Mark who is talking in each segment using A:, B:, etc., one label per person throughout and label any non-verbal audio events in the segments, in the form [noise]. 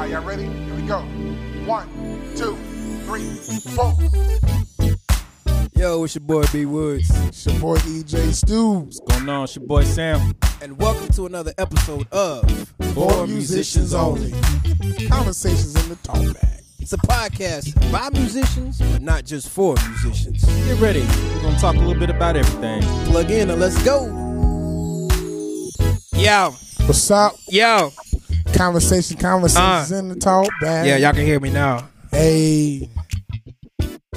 A: Are y'all ready? Here we go. One, two, three, four.
B: Yo, it's your boy B Woods,
A: It's your boy EJ Stu.
C: What's going on? It's your boy Sam.
B: and welcome to another episode of
A: For musicians only. Conversations in the talk back.
B: It's a podcast by musicians, but not just for musicians.
C: Get ready. We're gonna talk a little bit about everything.
B: Plug in and let's go. Yo,
A: What's up?
B: yo.
A: Conversation, conversations
B: Uh.
A: in the talk back.
B: Yeah, y'all can hear me now.
A: Hey,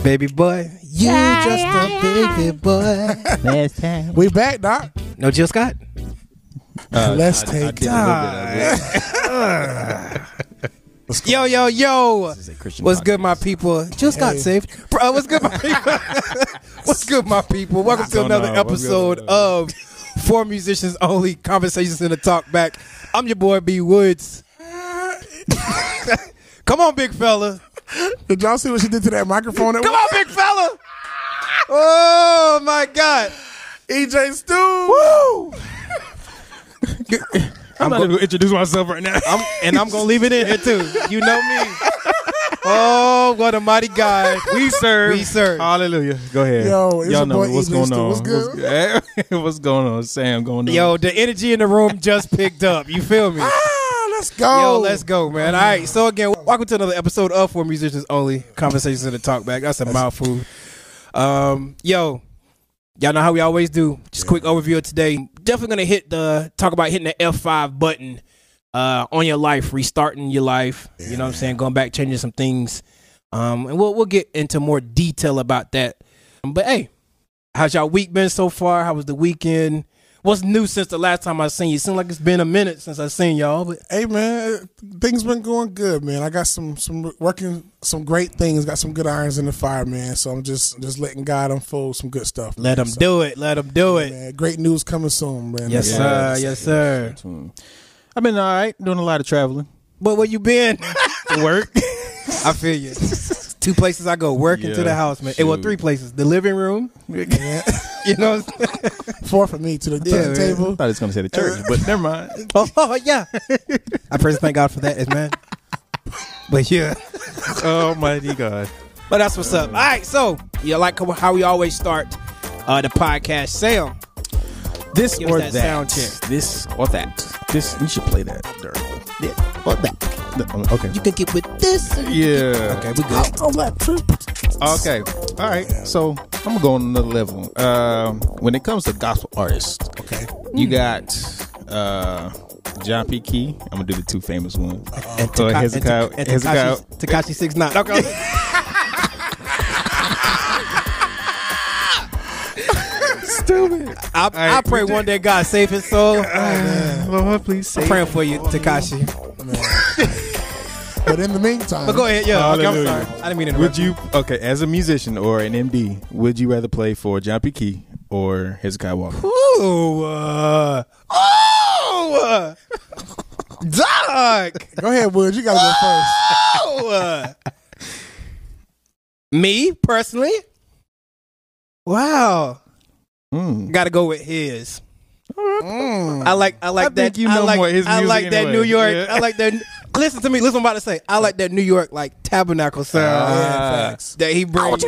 B: Baby boy, you just a baby boy.
C: Last time.
A: we back, Doc.
B: No Jill Scott? [laughs]
A: Let's take
C: time. [laughs]
B: Yo, yo, yo. What's good, my people? Jill Scott
A: Hey.
B: saved. Bro, what's good, my [laughs] people? what's good, my people? Welcome to another
C: on?
B: Episode of For Musicians Only Conversations in the Talk Back. I'm your boy B Woods. [laughs] Come on, big fella.
A: Did y'all see what she did to that microphone?
B: Come on, big fella. Oh my God.
A: EJ Stu.
B: Woo.
C: I'm, not even gonna introduce myself right now.
B: I'm, and I'm gonna leave it in here too. You know me. [laughs] Oh, what a mighty God
C: we serve.
B: we serve.
C: Hallelujah. Go ahead.
A: Yo, it's
C: Y'all know
A: boy
C: what's going on.
A: What's good? [laughs]
C: What's, what's going on? Sam going on.
B: Yo, the energy in the room just picked up. You feel me?
A: Ah, let's go.
B: Yo, let's go, man. All right. So again, welcome to another episode of For Musicians Only Conversations in the Talk Back. That's a mouthful. Um, yo, y'all know how we always do. Just quick overview of today. Definitely gonna hit the talk about hitting the F five button uh on your life, restarting your life. You know what I'm saying? Going back, changing some things. Um, and we'll we'll get into more detail about that. But hey, how's y'all week been so far? How was the weekend? What's new since the last time I seen you? It seems like it's been a minute since I seen y'all, but
A: Hey man, things been going good, man. I got some some working some great things. Got some good irons in the fire, man. So I'm just just letting God unfold some good stuff.
B: Let him
A: So,
B: do it. Let him do it.
A: Man, great news coming soon, man.
B: Yes,
A: That's
B: sir.
A: all I
B: Yes,
A: say.
B: sir.
C: I've been all right, doing a lot of traveling.
B: But where you been?
C: To work. [laughs]
B: I feel you. Two places I go. Work into
C: Yeah,
B: the house, man. Eh, well,
C: shoot.
B: three places. The living room. [laughs] You know. what I'm saying? [laughs]
A: Four for me to the,
B: Yeah, man.
A: table.
C: I thought it was gonna say the church, but never mind.
B: oh, oh, yeah. I praise and thank God for that, man. But yeah.
C: Oh Almighty God.
B: But that's what's up. All right. So you like how we always start uh, the podcast. Sam.
C: This or
B: that
C: that.
B: sound check.
C: This or that. This you should play that. Dirk.
B: Yeah. Or that.
C: Okay.
B: You can get with this.
C: Yeah.
B: Okay, we good.
A: Oh, that trip.
C: Okay. All right. So I'm gonna go on another level. Um, when it comes to gospel artists,
A: Okay.
C: you got uh, John P. Kee. I'm gonna do the two famous ones.
B: And
C: So
B: Taka-
C: Hezekiah-
B: and
C: Hezekiah-
B: Tekashi Tekashi six nine. Okay. [laughs]
C: Stupid.
B: I, I
C: right.
B: pray one day God save his soul. [sighs]
C: Lord, please
B: I'm praying for you, Tekashi.
A: But in the meantime,
B: But go ahead, yeah. Okay, I'm sorry. I didn't mean to
C: Would you okay as a musician or an MD? Would you rather play for John P. Kee or Hezekiah Walker?
B: Ooh, uh, oh, dog.
A: go ahead, Wood. You gotta go first.
B: Oh, uh. me personally. Wow,
C: Mm.
B: got to go with his.
A: Mm.
B: I like, I like
C: I
B: that.
C: you
B: I
C: know
B: like,
C: more his
B: I like that
C: anyway.
B: New York.
C: Yeah.
B: I like that. [laughs] Listen to me. Listen, what I'm about to say. I like that New York like tabernacle sound
A: facts.
B: that he brings.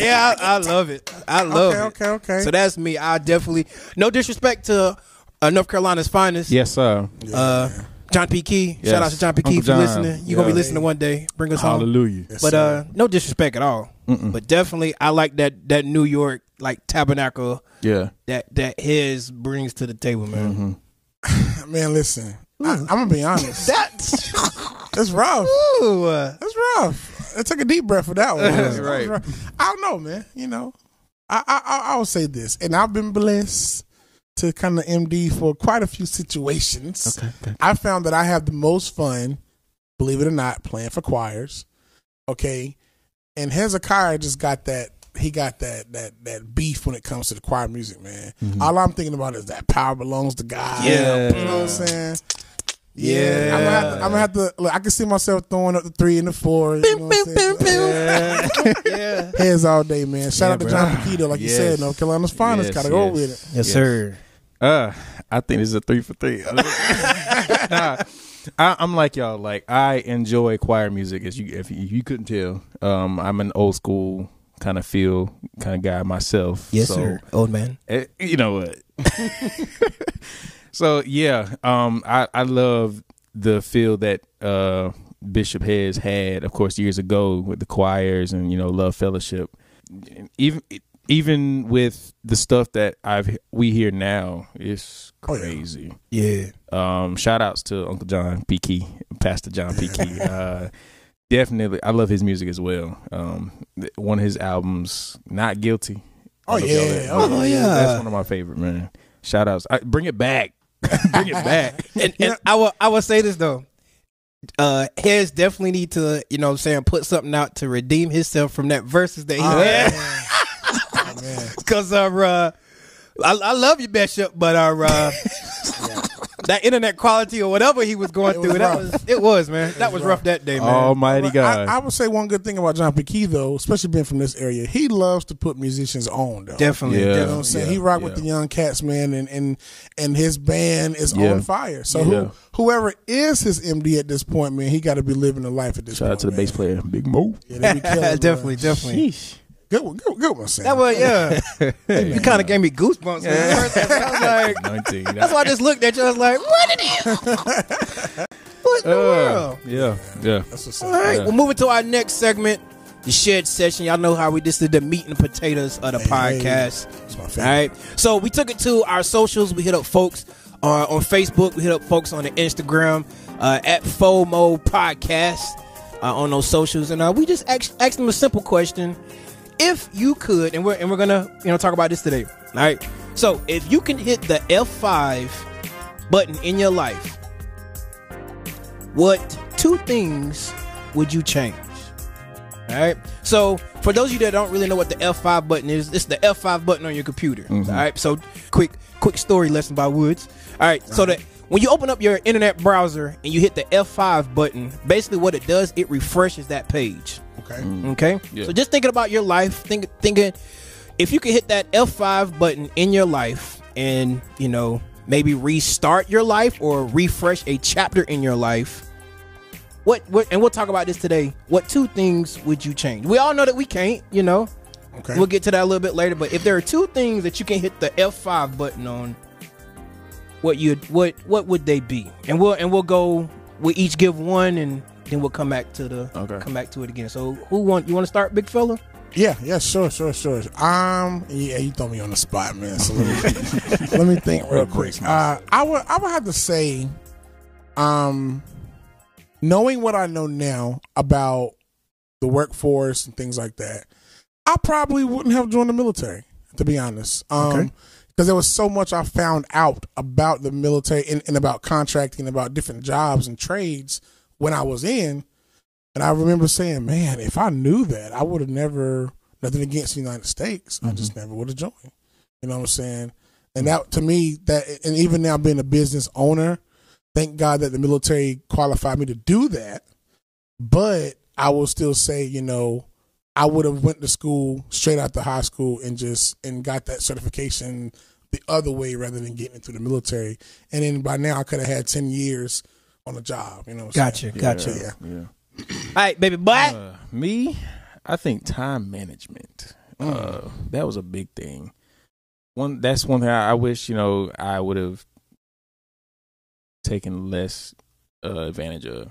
B: yeah, I, I love it. I love
A: Okay,
B: it.
A: okay, okay.
B: So that's me. I definitely no disrespect to uh, North Carolina's finest.
C: Yes, sir.
B: Uh, John P. Kee.
C: Yes.
B: Shout out to John P.
C: Kee
B: for listening. You're gonna be
C: Yeah.
B: listening one day. Bring us home.
C: Hallelujah.
A: Yes,
B: But uh, no disrespect at all.
C: Mm-mm.
B: But definitely, I like that that New York like tabernacle
C: Yeah.
B: that that his brings to the table, man.
C: Mm-hmm. [laughs]
A: man, listen. I, I'm gonna be honest. [laughs] [laughs]
B: That's
A: It's rough.
B: ooh,
A: It's rough. I took a deep breath for that one. That was
C: Right.
A: rough. I don't know, man. You know, I I I, I will say this, and I've been blessed to kind of MD for quite a few situations.
C: Okay. okay.
A: I found that I have the most fun, believe it or not, playing for choirs. Okay, and Hezekiah just got that. He got that that that beef when it comes to the choir music, man. All I'm thinking about is that power belongs to God.
B: Yeah.
A: you know what I'm saying.
B: Yeah.
A: I'm gonna have to. I'm gonna have to look, I can see myself throwing up the three and the four. You know what I'm saying? [laughs]
B: yeah.
A: Heads all day, man. Shout
C: Yeah,
A: out to
C: bro.
A: John Paquito, like you said, North Carolina's finest.
C: Yes,
A: Gotta go with it.
B: Yes, sir.
C: Uh, I think this is a three for three. [laughs] nah. I, I'm like y'all. Like I enjoy choir music, as you if you, you couldn't tell. Um, I'm an old school kind of feel kind of guy myself.
B: Yes,
C: so,
B: sir. Old man.
C: eh, you know what? [laughs] so yeah, um, I I love the feel that uh Bishop has had, of course, years ago with the choirs and you know Love Fellowship. Even even with the stuff that I've we hear now, it's
A: Oh, yeah.
C: crazy.
B: Yeah.
C: Um, shout outs to Uncle John P. Kee, Pastor John P. Kee. [laughs] Uh, definitely, I love his music as well. Um, one of his albums, Not Guilty.
A: Oh
C: don't know if y'all
A: yeah,
C: know.
A: oh,
B: Oh, yeah.
C: That's one of my favorite, man. Shout outs. I, bring it back. [laughs] bring it back. [laughs]
B: And, and I will I will say this though. Uh Harris definitely need to, you know what I'm saying, put something out to redeem himself from that verses that he
A: Oh,
B: had.
A: man. [laughs] Oh, man.
B: Cause uh, I, I love you, Bishop, but uh, uh that internet quality or whatever he was going
A: It was
B: through, that was it was, man. that was rough that day, man.
C: Almighty God.
A: I, I would say one good thing about John P. Kee, though, especially being from this area, he loves to put musicians on, though.
B: definitely,
C: Yeah.
A: You know what. I'm saying?
C: Yeah,
A: he rock
C: yeah.
A: with the young cats, man, and and and his band is
C: Yeah.
A: on fire. So
C: Yeah.
A: who, whoever is his MD at this point, man, he got to be living the life at this
C: Shout
A: point.
C: out to the
A: man.
C: bass player, Big Mo.
A: Yeah, they be killing, [laughs] bro.
B: definitely, definitely.
A: Good one, good, good one, Sam.
B: That was yeah. [laughs] you kind of gave me goosebumps. when you first said that. I was like, [laughs]
C: 19.
B: that's why I just looked at you. I was like, what it is? [laughs] what in the
C: Uh,
B: world?
C: yeah, yeah.
A: That's what's
B: All
A: up.
B: right,
C: Yeah.
B: we're moving to our next segment, the shed session. Y'all know how we this is the meat and potatoes of the
A: Hey, hey.
B: podcast.
A: That's my favorite.
B: right, so we took it to our socials. We hit up folks uh, on Facebook. We hit up folks on the Instagram uh, at FOMO Podcast uh, on those socials, and uh, we just asked, asked them a simple question: If you could, and we're and we're gonna you know talk about this today. All right, so if you can hit the F five button in your life, what two things would you change? All right. So for those of you that don't really know what the F5 button is, it's the F5 button on your computer. All mm-hmm. right. So quick, quick story lesson by Woods. All right. So that when you open up your internet browser and you hit the F5 button, basically what it does, it refreshes that page.
A: Okay. Mm.
B: Okay.
C: Yeah.
B: So just thinking about your life, think, thinking if you could hit that F5 button in your life and, you know, maybe restart your life or refresh a chapter in your life, what, what, and we'll talk about this today. What two things would you change? We all know that we can't, you know,
A: Okay.
B: we'll get to that a little bit later, but if there are two things that you can hit the F5 button on, what you what what would they be? And we'll and we'll go we each give one and then we'll come back to the
C: Okay.
B: come back to it again. So who want you want to start, big fella?
A: Yeah, yeah, sure, sure, sure. Um, yeah, you throw me on the spot, man. So let me, [laughs] let me think real quick. Uh, I would, I would have to say, um, knowing what I know now about the workforce and things like that, I probably wouldn't have joined the military, to be honest. Um,
C: Okay.
A: because there was so much I found out about the military and, and about contracting, about different jobs and trades when I was in. And I remember saying, man, if I knew that, I would have never, nothing against the United States. I just mm-hmm. never would have joined. You know what I'm saying? And that, to me, that, and even now being a business owner, thank God that the military qualified me to do that. But I will still say, you know, I would have went to school straight out the high school and just, and got that certification the other way rather than getting into the military. And then by now I could have had 10 years on the job. You know what I'm saying?
B: Gotcha, gotcha.
A: Yeah.
C: Yeah.
B: All right, baby boy.
C: Uh, me, I think time management.
A: Mm.
C: Uh, that was a big thing. One that's one thing I, I wish you know I would have taken less uh, advantage of.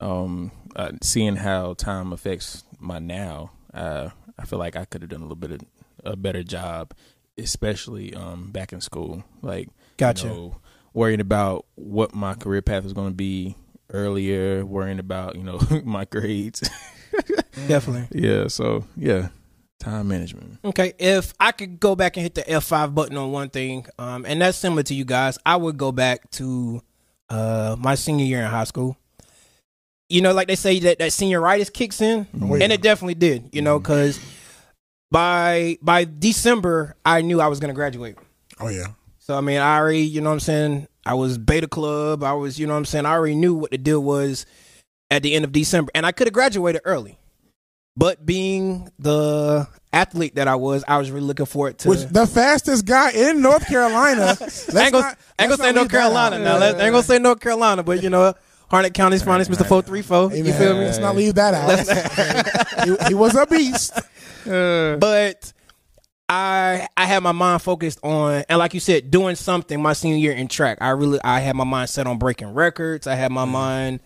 C: Um, uh, seeing how time affects my now, uh, I feel like I could have done a little bit of a better job, especially um back in school. Like
B: Gotcha.
C: you know, worrying about what my career path was going to be earlier, worrying about you know [laughs] my grades. [laughs]
B: Definitely.
C: yeah, so yeah, time management.
B: Okay, if I could go back and hit the F5 button on one thing, um, and that's similar to you guys, I would go back to uh, my senior year in high school. You know, like they say that that senioritis kicks in,
A: Oh, yeah.
B: and it definitely did. You know, because by by December, I knew I was going to graduate.
A: Oh, yeah.
B: So I mean, I already, you know what I'm saying? I was beta club. I was, you know what I'm saying? I already knew what the deal was at the end of December. And I could have graduated early. But being the athlete that I was, I was really looking forward to.
A: Which the fastest guy in North Carolina. [laughs] Let's
B: I ain't gonna,
A: not-
B: I ain't gonna say North Carolina now. I ain't gonna say North Carolina, but you know, Harnett County's finest, Mr. Four Three Four. You feel me?
A: Let's not leave that out. [laughs] he, he was a beast. [laughs]
B: but I I had my mind focused on and like you said, doing something my senior year in track. I really I had my mind set on breaking records. I had my mind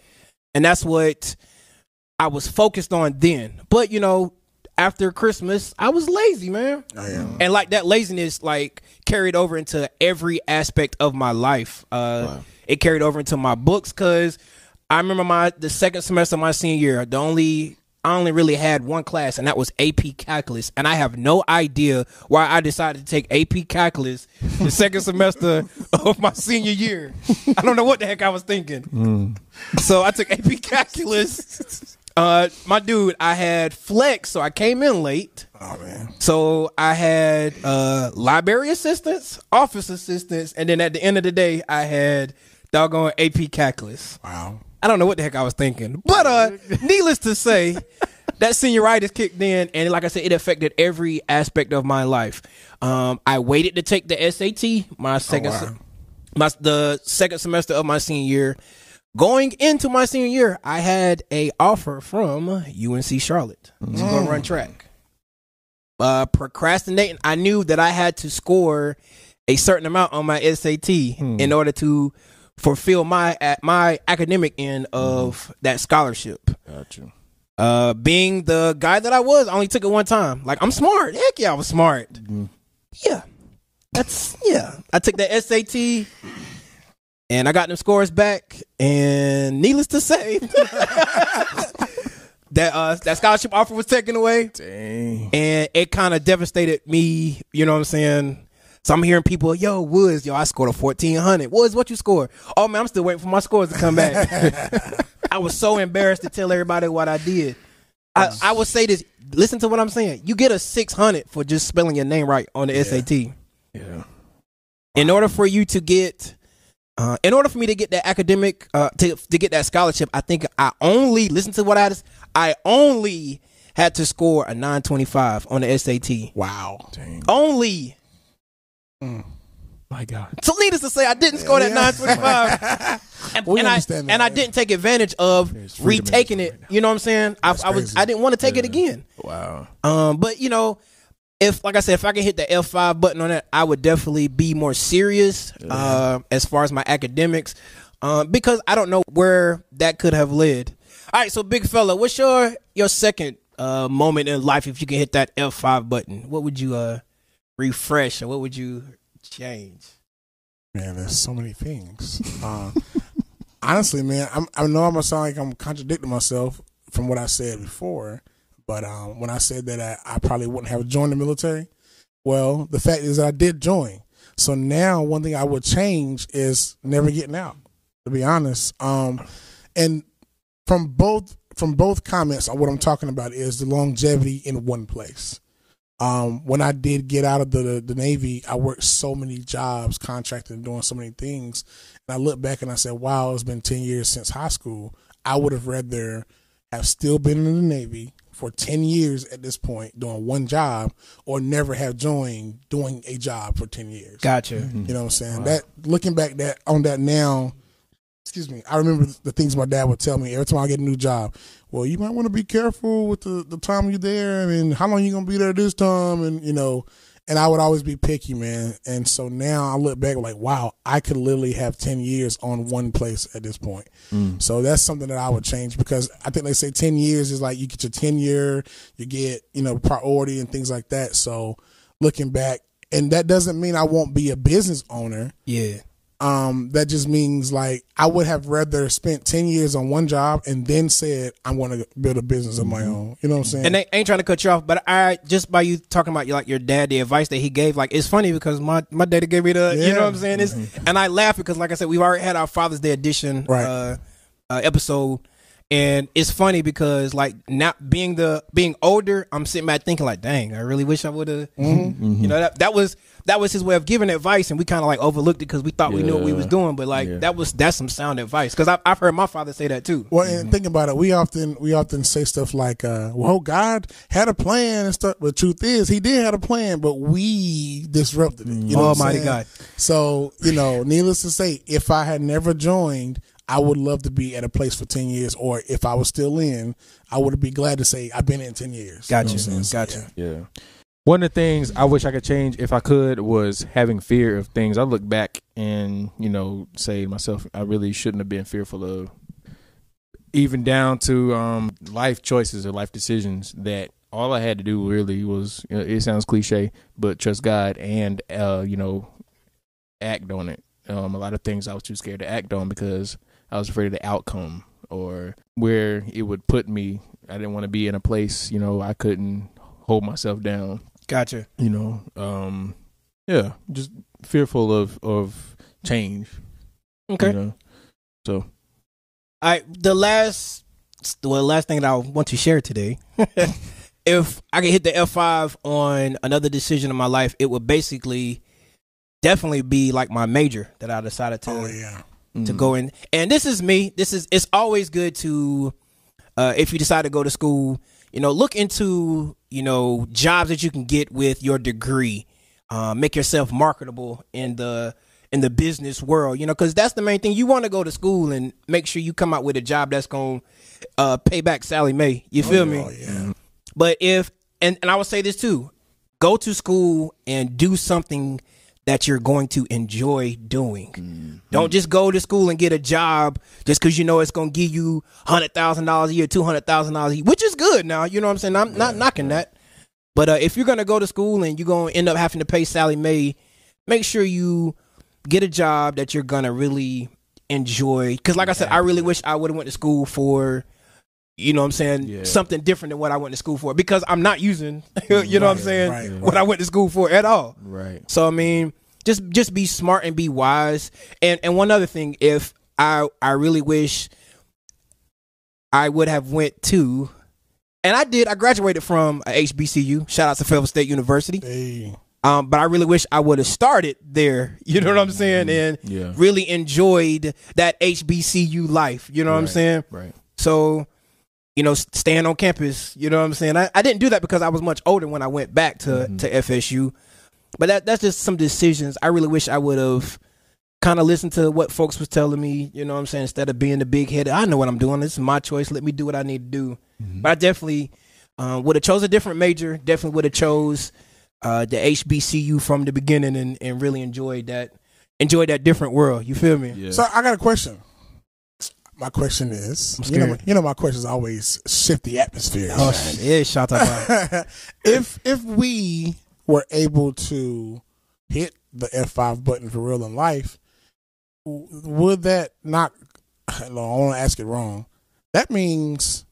B: and that's what I was focused on then. But you know, after Christmas, I was lazy, man. And like that laziness like carried over into every aspect of my life. Uh it carried over into my books cuz I remember my the second semester of my senior year, the only I only really had one class, and that was AP Calculus. And I have no idea why I decided to take AP Calculus the [laughs] second semester of my senior year. I don't know what the heck I was thinking. So I took AP Calculus. Uh, my dude, I had flex, so I came in late.
A: Oh man.
B: So I had uh, library assistants, office assistants, and then at the end of the day, I had doggone AP Calculus.
A: Wow.
B: I don't know what the heck I was thinking. But uh needless to say, that senioritis kicked in and like I said, it affected every aspect of my life. Um I waited to take the SAT my second
A: wow.
B: my the second semester of my senior year. Going into my senior year, I had a offer from UNC Charlotte to go run track. Uh procrastinating, I knew that I had to score a certain amount on my SAT in order to fulfill my at my academic end of that scholarship.
C: Gotcha.
B: Uh, being the guy that I was, I only took it one time. Like I'm smart. Heck yeah, I was smart. Yeah, that's yeah. I took the SAT, and I got them scores back. And needless to say, [laughs] that uh that scholarship offer was taken away
C: Dang.
B: and it kind of devastated me. You know what I'm saying? So I'm hearing people, yo, Woods, yo, I scored a 1400. Woods, what you score? Oh man, I'm still waiting for my scores to come back. [laughs] I was so embarrassed to tell everybody what I did. I, I would say this. Listen to what I'm saying. You get a 600 for just spelling your name right on the SAT.
C: Yeah.
B: In order for you to get, uh, in order for me to get that academic, uh, to to get that scholarship, I think I only listen to what I had. I only had to score a 925 on the SAT.
A: Wow.
C: Dang.
B: Only.
C: My God.
B: So needless to say, I didn't score that
A: Yeah.
B: 925. [laughs] and,
A: We
B: and I
A: that,
B: and I didn't take advantage of
C: There's freedom in
B: retaking it.
C: right.
B: You know what I'm saying? I, I was. I didn't want to take it again.
C: Wow.
B: Um, but you know, if like I said, if I can hit the F5 button on that, I would definitely be more serious uh, as far as my academics, um, because I don't know where that could have led. All right, so big fella, what's your your second uh, moment in life if you can hit that F5 button? What would you uh, refresh or what would you change?
A: Man, there's so many things. Uh, [laughs] honestly, man, I'm, I know I'm gonna sound like I'm contradicting myself from what I said before, but um, when I said that I, I probably wouldn't have joined the military, well, the fact is I did join. So now, one thing I would change is never getting out. To be honest, um, and from both from both comments, what I'm talking about is the longevity in one place um, when I did get out of the the Navy, I worked so many jobs, contracting, doing so many things. And I look back and I said, "Wow, it's been ten years since high school. I would have rather have still been in the Navy for ten years at this point, doing one job, or never have joined doing a job for ten years."
B: Gotcha.
A: You know what I'm saying? That looking back that on that now, excuse me, I remember the things my dad would tell me every time I get a new job. Well, you might want to be careful with the, the time you're there. I mean, how long you gonna be there this time? And you know, and I would always be picky, man. And so now I look back like, wow, I could literally have ten years on one place at this point. Mm. So that's something that I would change because I think they say ten years is like you get your tenure, you get you know priority and things like that. So looking back, and that doesn't mean I won't be a business owner.
B: Yeah.
A: Um, that just means like I would have rather spent ten years on one job and then said I'm going to build a business of my own. You know what I'm saying?
B: And they ain't trying to cut you off, but I just by you talking about like your dad, the advice that he gave, like it's funny because my my daddy gave me the, you know what I'm saying? It's, and I laugh because like I said, we've already had our Father's Day edition
A: Right.
B: uh, uh, episode, And it's funny because like not being the being older, I'm sitting back thinking like, dang, I really wish I would have.
A: Mm-hmm.
B: You know that that was that was his way of giving advice, and we kind of like overlooked it because we thought we knew what we was doing. But like
C: Yeah.
B: that was that's some sound advice because I've, I've heard my father say that too.
A: Well, and think about it. We often we often say stuff like, uh, "Well, God had a plan and stuff." But truth is, He did have a plan, but we disrupted it. You know what I'm
B: Almighty? God.
A: So you know, needless to say, if I had never joined, I would love to be at a place for ten years. Or if I was still in, I would be glad to say I've been in ten years.
B: Gotcha,
A: You know what I'm
B: gotcha.
A: yeah.
C: Yeah. One of the things I wish I could change if I could was having fear of things. I look back and, you know, say to myself, I really shouldn't have been fearful of even down to um, life choices or life decisions that all I had to do really was, you know, it sounds cliche, but trust God and, uh, you know, act on it. Um, a lot of things I was too scared to act on because I was afraid of the outcome or where it would put me. I didn't want to be in a place, you know, I couldn't hold myself down
B: Gotcha.
C: you know um yeah just fearful of of change
B: Okay.
C: you know? so
B: I the last, well, the last thing that I want to share today, [laughs] if I could hit the F five on another decision in my life, it would basically, definitely be like my major that I decided to
A: Oh yeah.
B: To go in. And this is me. This is it's always good to, uh, if you decide to go to school, you know, look into you know jobs that you can get with your degree. Uh, make yourself marketable in the in the business world, you know, because that's the main thing. You want to go to school and make sure you come out with a job that's going to uh, pay back Sallie Mae. You feel me?
A: Oh yeah.
B: But if and and I would say this too, go to school and do something that you're going to enjoy doing. Don't just go to school and get a job just because you know it's going to give you hundred thousand dollars a year, two hundred thousand dollars a year, which is good. Now you know what I'm saying. I'm not knocking that, but uh, if you're going to go to school and you're going to end up having to pay Sallie Mae, make sure you get a job that you're going to really enjoy. Because like I said, I really wish I would have went to school for you know what I'm saying,
C: Yeah.
B: something different than what I went to school for because I'm not using, [laughs] you know what I'm saying,
A: right, right.
B: what I went to school for at all.
C: right
B: So I mean, just just be smart and be wise. And and one other thing, if I I really wish I would have went to, and I did. I graduated from HBCU. Shout out to Fayetteville State University.
A: Hey.
B: Um, but I really wish I would have started there. [laughs] You know what I'm saying? And
C: Yeah.
B: really enjoyed that HBCU life. You know what I'm saying?
C: right
B: So, you know, staying on campus, you know what I'm saying? I, I didn't do that because I was much older when I went back to,
C: Mm-hmm.
B: to FSU. But that that's just some decisions. I really wish I would have kind of listened to what folks was telling me, you know what I'm saying, instead of being the big headed. I know what I'm doing. This is my choice. Let me do what I need to do.
C: Mm-hmm.
B: But I definitely uh, would have chose a different major. Definitely would have chose uh, the HBCU from the beginning and, and really enjoyed that enjoyed that different world. You feel me?
C: yeah
A: So I got a question. My question is, you know,
B: scared.
A: you know, my questions always shift the atmosphere.
B: Oh, shit. yeah, shout out. [laughs]
A: if if we were able to hit the F five button for real in life, would that not? [sighs] No, I want to ask it wrong. That means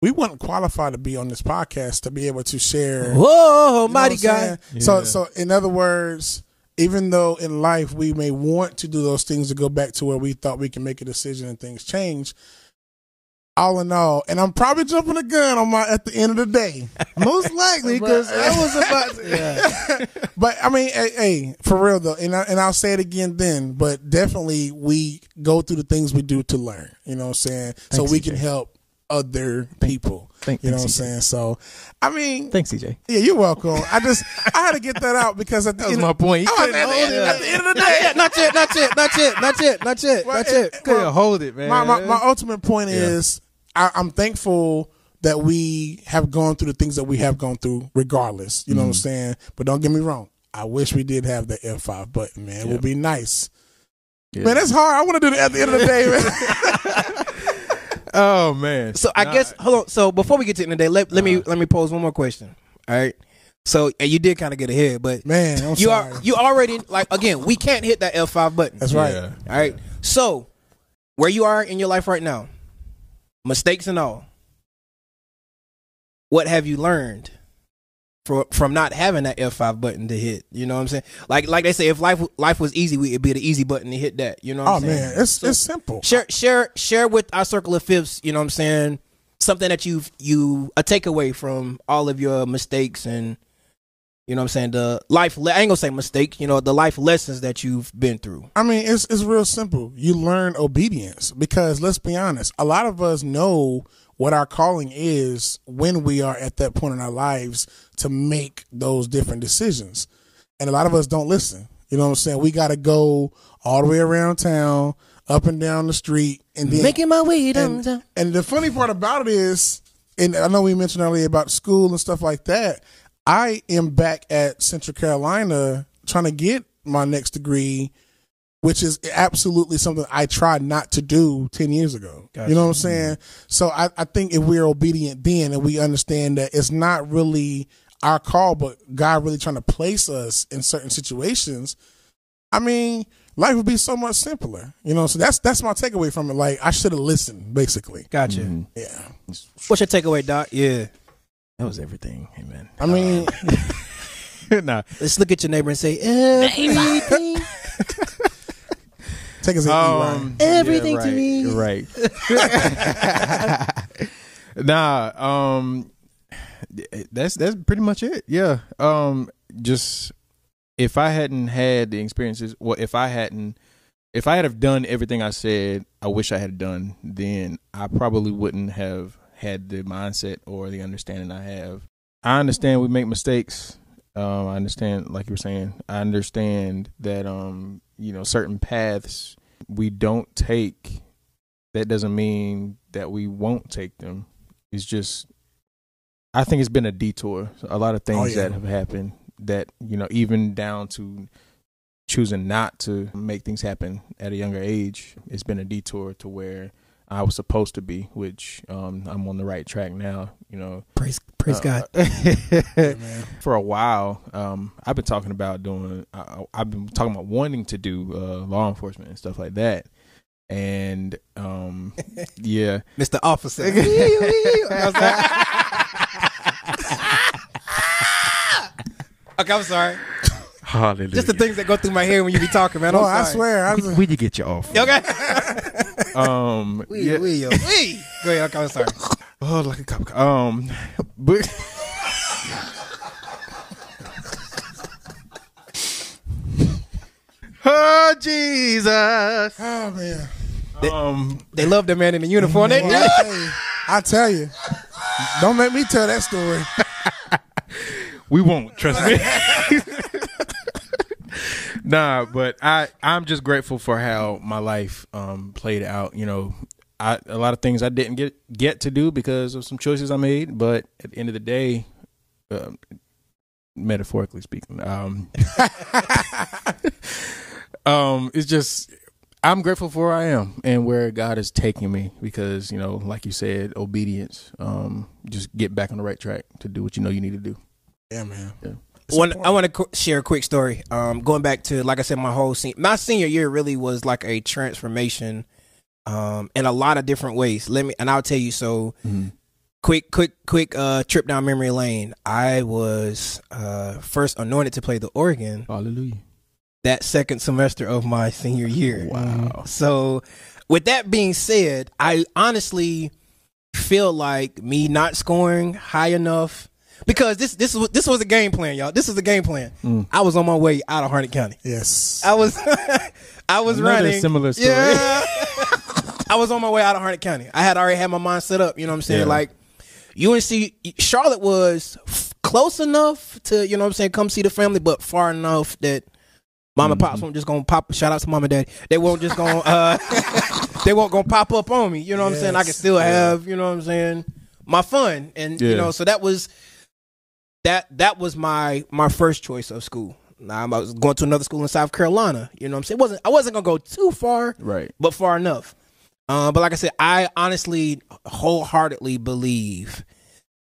A: we wouldn't qualify to be on this podcast to be able to share.
B: Whoa,
A: You know
B: almighty
A: what I'm
B: God.
A: So so in other words, even though in life we may want to do those things to go back to where we thought we can make a decision and things change. All in all, and I'm probably jumping the gun on my at the end of the day. [laughs]
B: Most likely, because
A: But-
B: I was about to. [laughs]
A: But I mean, hey, hey, for real though, and I, and I'll say it again then. But definitely, we go through the things we do to learn. You know what I'm saying? so we can help other people.
C: Thank-
A: you know what I'm
C: CJ.
A: saying? So, I mean,
C: thanks cj
A: yeah, you're welcome. I just I had to get that out because at the
C: that was
A: end,
C: my point
A: I was at, the end, at the end of the day,
B: Not yet, not yet, not yet, not yet, not yet,
A: Well,
B: not yet.
A: it-
C: couldn't hold it man
A: my, my, my ultimate point
C: Yeah.
A: is I, I'm thankful that we have gone through the things that we have gone through, regardless. You know what I'm mm-hmm. saying? But don't get me wrong. I wish we did have the F5 button, man. It
C: Yeah.
A: would be nice.
C: Yeah.
A: Man, that's hard. I want to do it at the end of the day, man. [laughs]
C: oh man
B: So I
C: Nah,
B: guess hold on. So before we get to the end of the day, let, let me let me pose one more question. All right. So and you did kind of get ahead, but
A: man, I'm
B: you
A: sorry.
B: are you already like again. We can't hit that F five button.
A: that's right.
C: Yeah.
B: All right. So where you are in your life right now, mistakes and all. What have you learned for, from not having that F5 button to hit. You know what I'm saying? Like like they say, if life life was easy, it'd be the easy button to hit that. You know what
A: Oh
B: I'm saying?
A: man, it's it's simple.
B: share share share with our circle of fifths you know what i'm saying something that you've you a takeaway from all of your mistakes and you know what i'm saying the life le- i ain't gonna say mistake, you know the life lessons that you've been through
A: I mean, it's it's real simple. You learn obedience because let's be honest, a lot of us know what our calling is when we are at that point in our lives to make those different decisions. And a lot of us don't listen. You know what I'm saying? We got to go all the way around town, up and down the street, and then
B: making my way
A: and, and the funny part about it is, and I know we mentioned earlier about school and stuff like that. I am back at Central Carolina trying to get my next degree, which is absolutely something I tried not to do 10 years ago. You know what I'm saying? Mm-hmm. So I, I think if we're obedient then and we understand that it's not really our call, but God really trying to place us in certain situations, I mean, life would be so much simpler. You know, so that's that's my takeaway from it. Like I should have listened, basically.
B: gotcha mm-hmm.
A: Yeah.
B: what's your takeaway doc yeah
C: That was everything. Amen.
A: I mean, [laughs]
C: nah.
B: let's look at your neighbor and say everything
A: take us a
C: Um,
B: Everything
C: yeah,
B: to
C: right,
B: me.
C: Right. [laughs] nah. Um. That's that's pretty much it. Yeah. Um. Just if I hadn't had the experiences, well, if I hadn't, if I had have done everything I said, I wish I had done, then I probably wouldn't have had the mindset or the understanding I have. I understand we make mistakes. Um, I understand, like you were saying, I understand that um, you know, certain paths we don't take. That doesn't mean that we won't take them. It's just, I think it's been a detour. A lot of things
A: Oh, yeah.
C: that have happened that you know, even down to choosing not to make things happen at a younger age, it's been a detour to where I was supposed to be, which um, I'm on the right track now. You know,
B: praise praise god [laughs]
C: uh,
A: man.
C: for a while. Um, I've been talking about doing. I, I've been talking about wanting to do uh, law enforcement and stuff like that. And um, [laughs] yeah,
B: mr officer [laughs] okay i'm sorry
C: hallelujah.
B: just the things that go through my head when you be talking man I'm
A: I swear, I was,
C: Where'd you get your off?
B: okay
C: Um, [laughs]
B: we,
C: yeah.
B: we, [laughs] we. go ahead okay i'm sorry
C: Oh, like a cop. Um, but [laughs] oh Jesus.
A: oh man.
C: Um,
B: they love the man in the uniform they do
A: I, tell you, I tell you, don't make me tell that story.
C: we won't trust me. Nah, but I I'm just grateful for how my life um played out. You know, I a lot of things I didn't get get to do because of some choices I made, but at the end of the day, um, metaphorically speaking, um, [laughs] um, it's just I'm grateful for where I am and where God is taking me because you know, like you said, obedience. Um, just get back on the right track to do what you know you need to do.
A: Yeah, man.
C: Yeah.
B: One. I want to qu- share a quick story. Um, going back to, like I said, my whole sen- my senior year really was like a transformation, um, in a lot of different ways. Let me, and I'll tell you. So, quick, quick, quick, uh, trip down memory lane. I was uh first anointed to play the organ
C: Hallelujah.
B: that second semester of my senior year.
C: Wow.
B: So, with that being said, I honestly feel like me not scoring high enough because this this was this was a game plan, y'all. This was a game plan.
C: Mm.
B: I was on my way out of Harnett County.
A: Yes.
B: I was [laughs] I was
C: Another
B: running
C: similar story.
B: Yeah. [laughs] I was on my way out of Harnett County. I had already had my mind set up. You know what I'm saying?
C: Yeah.
B: Like UNC Charlotte was f- close enough to you know what I'm saying come see the family, but far enough that mom and
C: Mm-hmm.
B: pops won't just gonna pop. Shout out to mom and daddy. They won't just gonna uh, [laughs] they won't gonna pop up on me. You know what I'm saying? I can
A: Yes.
B: still have you know what I'm saying my fun and you know so that was that that was my my first choice of school. Now I was going to another school in South Carolina. You know what I'm saying? It wasn't I wasn't gonna go too far,
C: Right.
B: but far enough. Uh, but like I said, I honestly, wholeheartedly believe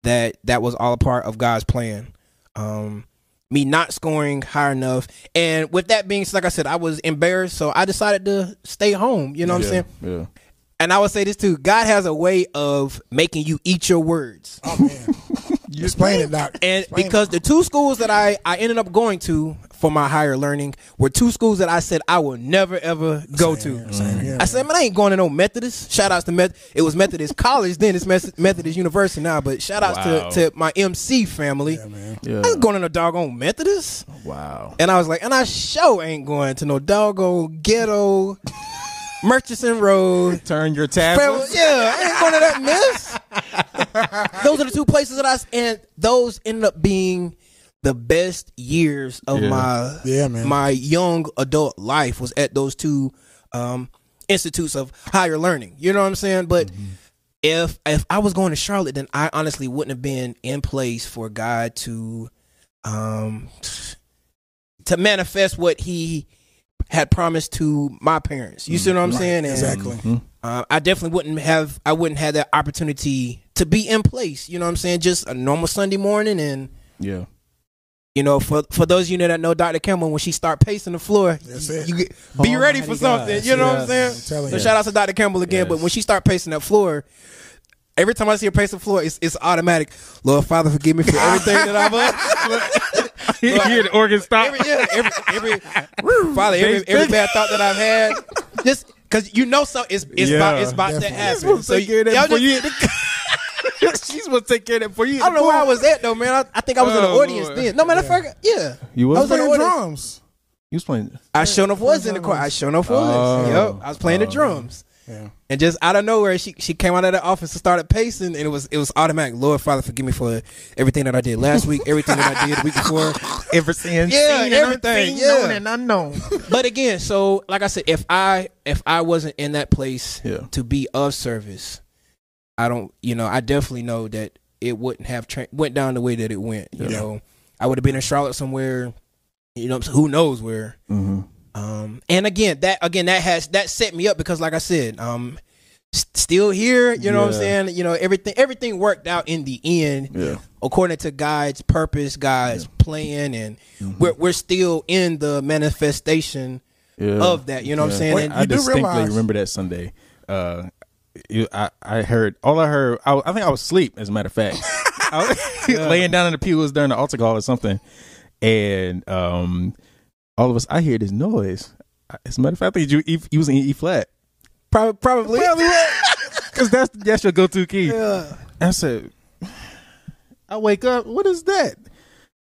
B: that that was all a part of God's plan. Um, me not scoring high enough, and with that being, said, like I said, I was embarrassed, so I decided to stay home. You know what I'm saying?
C: Yeah.
B: And I would say this too: God has a way of making you eat your words.
A: oh man. Explain it, Doc.
B: And
A: Explain
B: because
A: it.
B: the two schools that I, I ended up going to for my higher learning were two schools that I said I will never ever go to.
A: Same mm-hmm. here,
B: I said, man, I ain't going to no Methodist. Shout outs to Met. It was Methodist [laughs] College then. It's Mes- Methodist University now. But shout outs
C: Wow.
B: to, to my MC family.
A: Yeah.
C: Yeah.
B: I ain't going to no doggone Methodist.
C: Wow.
B: And I was like, and I sure ain't going to no doggone ghetto Murchison Road.
C: Turn your
B: Fam-
C: tablets.
B: yeah, I ain't going to that mess. [laughs] those are the two places that I s- and those ended up being the best years of
C: Yeah.
B: my
A: Yeah, man.
B: my young adult life was at those two um, institutes of higher learning. You know what I'm saying? But if if I was going to Charlotte, then I honestly wouldn't have been in place for God to um to manifest what He had promised to my parents. You see what I'm saying? And,
A: Exactly.
B: uh, I definitely wouldn't have I wouldn't have that opportunity to be in place. You know what I'm saying? Just a normal Sunday morning and
C: Yeah.
B: you know, for for those of you that know Dr. Campbell, when she start pacing the floor,
A: That's
B: you,
A: it.
B: you get, be ready for
C: Almighty
B: something.
C: God.
B: You know what I'm saying?
A: I'm
B: So
A: you.
B: shout out to Dr. Campbell again. But when she start pacing that floor, every time I see her pace the floor, it's it's automatic. Lord Father, forgive me for everything that I've [laughs] done.
C: You hear the organ stop.
B: every, yeah, every, every, Father, every, every bad thought that I've had, just because you know so it's it's
C: Yeah,
B: about it's about to
A: definitely.
B: happen.
C: to
B: So
C: take care of that
B: y'all just-
C: you [laughs] She's supposed to take care of that for you.
B: I don't know where I was at though, man. I, I think I was in the
C: Oh,
B: audience
C: Lord.
B: then. No matter of fact, yeah,
C: You
B: I
C: was
B: was in the
A: Playing drums.
C: You was playing.
B: I sure enough was in the choir. I sure enough was.
C: Oh.
B: Yep, I was playing the oh. drums.
A: Yeah.
B: And just out of nowhere, she she came out of the office and started pacing, and it was it was automatic. Lord Father, forgive me for everything that I did last week, everything that I did the week before. [laughs]
C: ever since.
B: Yeah,
C: seen and
B: everything,
C: unseen,
B: yeah.
C: known and unknown. [laughs]
B: But again, so like I said, if I if I wasn't in that place
C: Yeah.
B: to be of service, I don't, you know, I definitely know that it wouldn't have tra- went down the way that it went. You
A: Yeah.
B: know, I would have been in Charlotte somewhere. You know, who knows where.
C: Mm-hmm.
B: Um, and again, that again that has that set me up because, like I said, um, still here. You know what I'm saying? You know everything everything worked out in the end
C: Yeah.
B: according to God's purpose, God's plan, and
C: Mm-hmm.
B: we're we're still in the manifestation
C: Yeah.
B: of that. You know what I'm saying?
A: Wait,
C: I distinctly
A: realize-
C: remember that Sunday. Uh, you, I, I heard all I heard. I, I think I was asleep. As a matter of fact, [laughs] I was [laughs] laying down in the pew. Was during the altar call or something, and um, all of us. I hear this noise. As a matter of fact, I think you E, you was in E flat
B: Prob- probably.
C: because [laughs] that's that's your go to key.
B: Yeah.
C: I said, I wake up. What is that?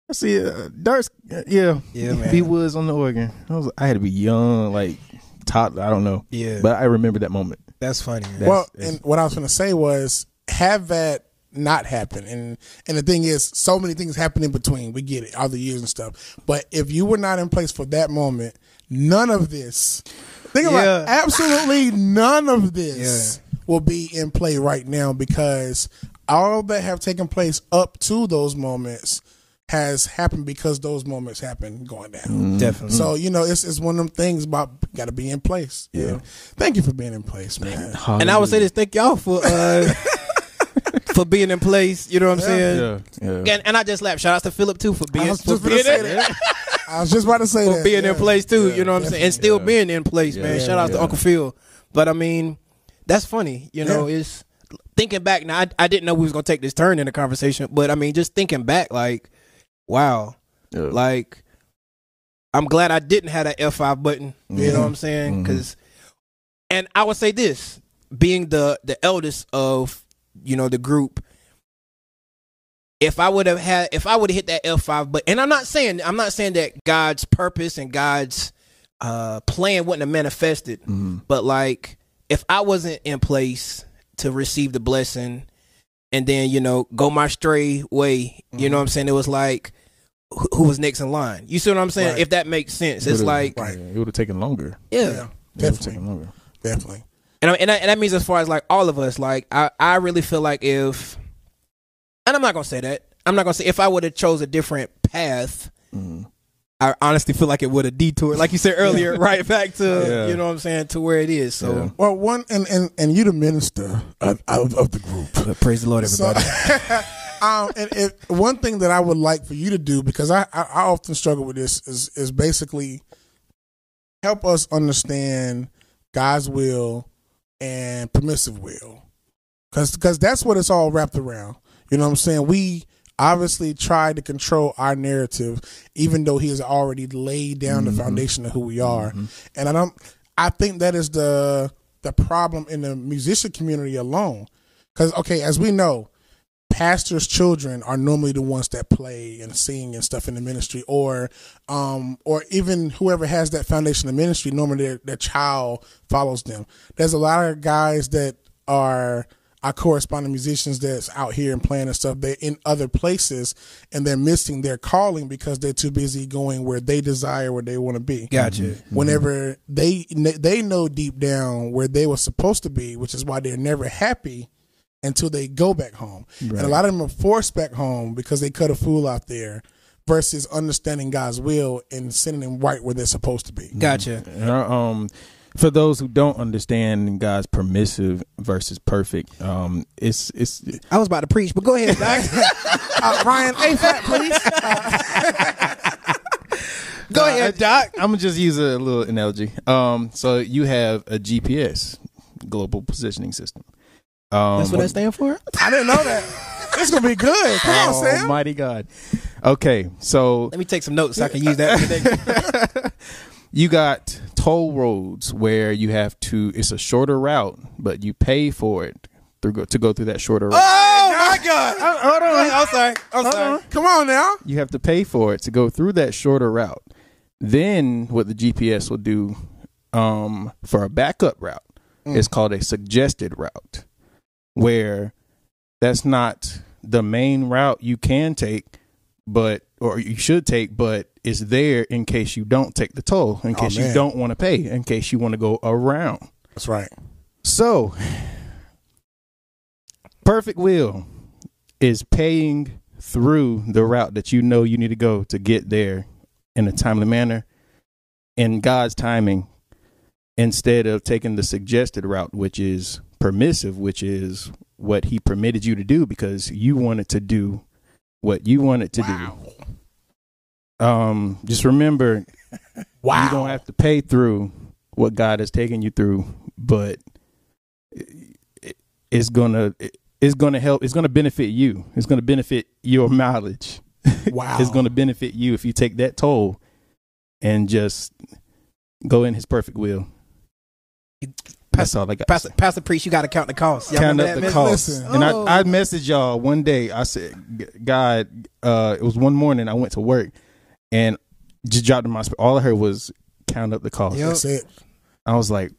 C: I see uh, Darts. Yeah,
B: Yeah, man.
C: B Woods on the organ. I was. I had to be young, like top. I don't know.
B: Yeah.
C: but I remember that moment.
B: That's funny. Man.
C: That's-
A: well,
C: that's-
A: and what I was going to say was have that not happen. And and the thing is, so many things happen in between. We get it, all the years and stuff. But if you were not in place for that moment, none of this. Think about
B: Yeah.
A: it, absolutely none of this will be in play right now because all that have taken place up to those moments has happened because those moments happened going down.
B: Definitely.
A: So you know, it's it's one of them things about got to be in place. Yeah. Thank you for being in place, man.
B: and I would say this: thank y'all for uh, [laughs] for being in place. You know what I'm saying?
C: Yeah, yeah.
B: And, and I just laughed. Shout out to Philip too for being
A: I was
B: for
A: just
B: being,
A: say
B: in,
A: that. I was just about to say
B: for
A: that.
B: being
A: yeah.
B: in place too. you know what I'm saying? And still
C: Yeah.
B: being in place, man.
C: Yeah,
B: Shout out to. Uncle Phil. But I mean, that's funny. You know, it's thinking back now. I, I didn't know we was gonna take this turn in the conversation, but I mean, just thinking back, like, wow,
C: Yeah.
B: like. I'm glad I didn't have that F5 button. You know what I'm saying?
C: Mhm.
B: Because, and I would say this: being the the eldest of you know the group, if I would have had, if I would have hit that F5 button, and I'm not saying I'm not saying that God's purpose and God's uh plan wouldn't have manifested,
C: Mhm.
B: but like if I wasn't in place to receive the blessing and then you know go my stray way, you know what I'm saying? It was like who who was next in line? You see what I'm saying?
A: Right.
B: If that makes sense, it's like
A: Right.
C: it would have taken longer.
B: yeah.
A: Yeah,
C: It
A: definitely,
C: taken longer.
A: definitely.
B: And, I- and, that, and that means as far as like all of us, like I, I really feel like if, and I'm not gonna say that. I'm not gonna say if I would have chose a different path.
C: Mhm.
B: I honestly feel like it would have detoured, like you said earlier, right back to
C: Yeah.
B: you know what I'm saying to where it is. So
C: Yeah.
A: Well, one and and, and you the minister of, of, of the group.
B: praise the Lord,
A: So,
B: everybody. [laughs]
A: um, and it, one thing that I would like for you to do because I, I I often struggle with this is is basically help us understand God's will and permissive will, because that's what it's all wrapped around. You know what I'm saying? We obviously tried to control our narrative, even though he has already laid down the mm-hmm. foundation of who we are. Mm-hmm. And I don't. I think that is the the problem in the musician community alone. Because okay, as we know, pastors' children are normally the ones that play and sing and stuff in the ministry, or um, or even whoever has that foundation of ministry. Normally, their, their child follows them. There's a lot of guys that are our corresponding musicians that's out here and playing and stuff. They're in other places and they're missing their calling because they're too busy going where they desire, where they want to be.
B: Gotcha.
A: Whenever they they know deep down where they were supposed to be, which is why they're never happy until they go back home. And a lot of them are forced back home because they cut a fool out there versus understanding God's will and sending them right where they're supposed to be.
B: Gotcha.
C: Uh, um, for those who don't understand God's permissive versus perfect, um, it's it's
B: I was about to preach, but go ahead, Doc. [laughs]
A: Uh, Ryan, A fat, please. [laughs]
B: go ahead, Doc.
C: I'm gonna just use a little analogy. Um, so you have a GPS, global positioning system. Um,
B: That's what that stand for.
A: I didn't know that. It's gonna be good. Come on, Sam.
C: Almighty God. Okay, so
B: Let me take some notes so I can use that [laughs]
C: you got toll roads where you have to. It's a shorter route, but you pay for it through to go through that shorter route.
B: Oh my God! Hold on. I'm sorry. I'm sorry.
A: Come on now.
C: You have to pay for it to go through that shorter route. Then what the GPS will do um, for a backup route is called a suggested route, where that's not the main route you can take, but or you should take, but it's there in case you don't take the toll, in oh, case you don't want to pay, in case you want to go around.
A: That's right.
C: So, perfect will is paying through the route that you know you need to go to get there in a timely manner in God's timing instead of taking the suggested route, which is permissive, which is what He permitted you to do because you wanted to do what you wanted to do. Um, just remember, [laughs]
A: Wow.
C: you don't have to pay through what God has taken you through, but it's gonna it's gonna help. It's gonna benefit you. It's gonna benefit your mileage. [laughs]
A: Wow.
C: it's gonna benefit you if you take that toll and just go in His perfect will. That's all I got. to
B: Pastor,
C: say.
B: Pastor Priest, you got to count the cost. Y'all
C: Count up the
B: message?
C: costs,
A: Listen.
C: and
B: Oh.
C: I, I messaged y'all one day. I said, "God, uh, it was one morning. I went to work and just dropped in my. sp- All I heard was count up the cost.
B: Yep.
A: That's it.
C: I was like,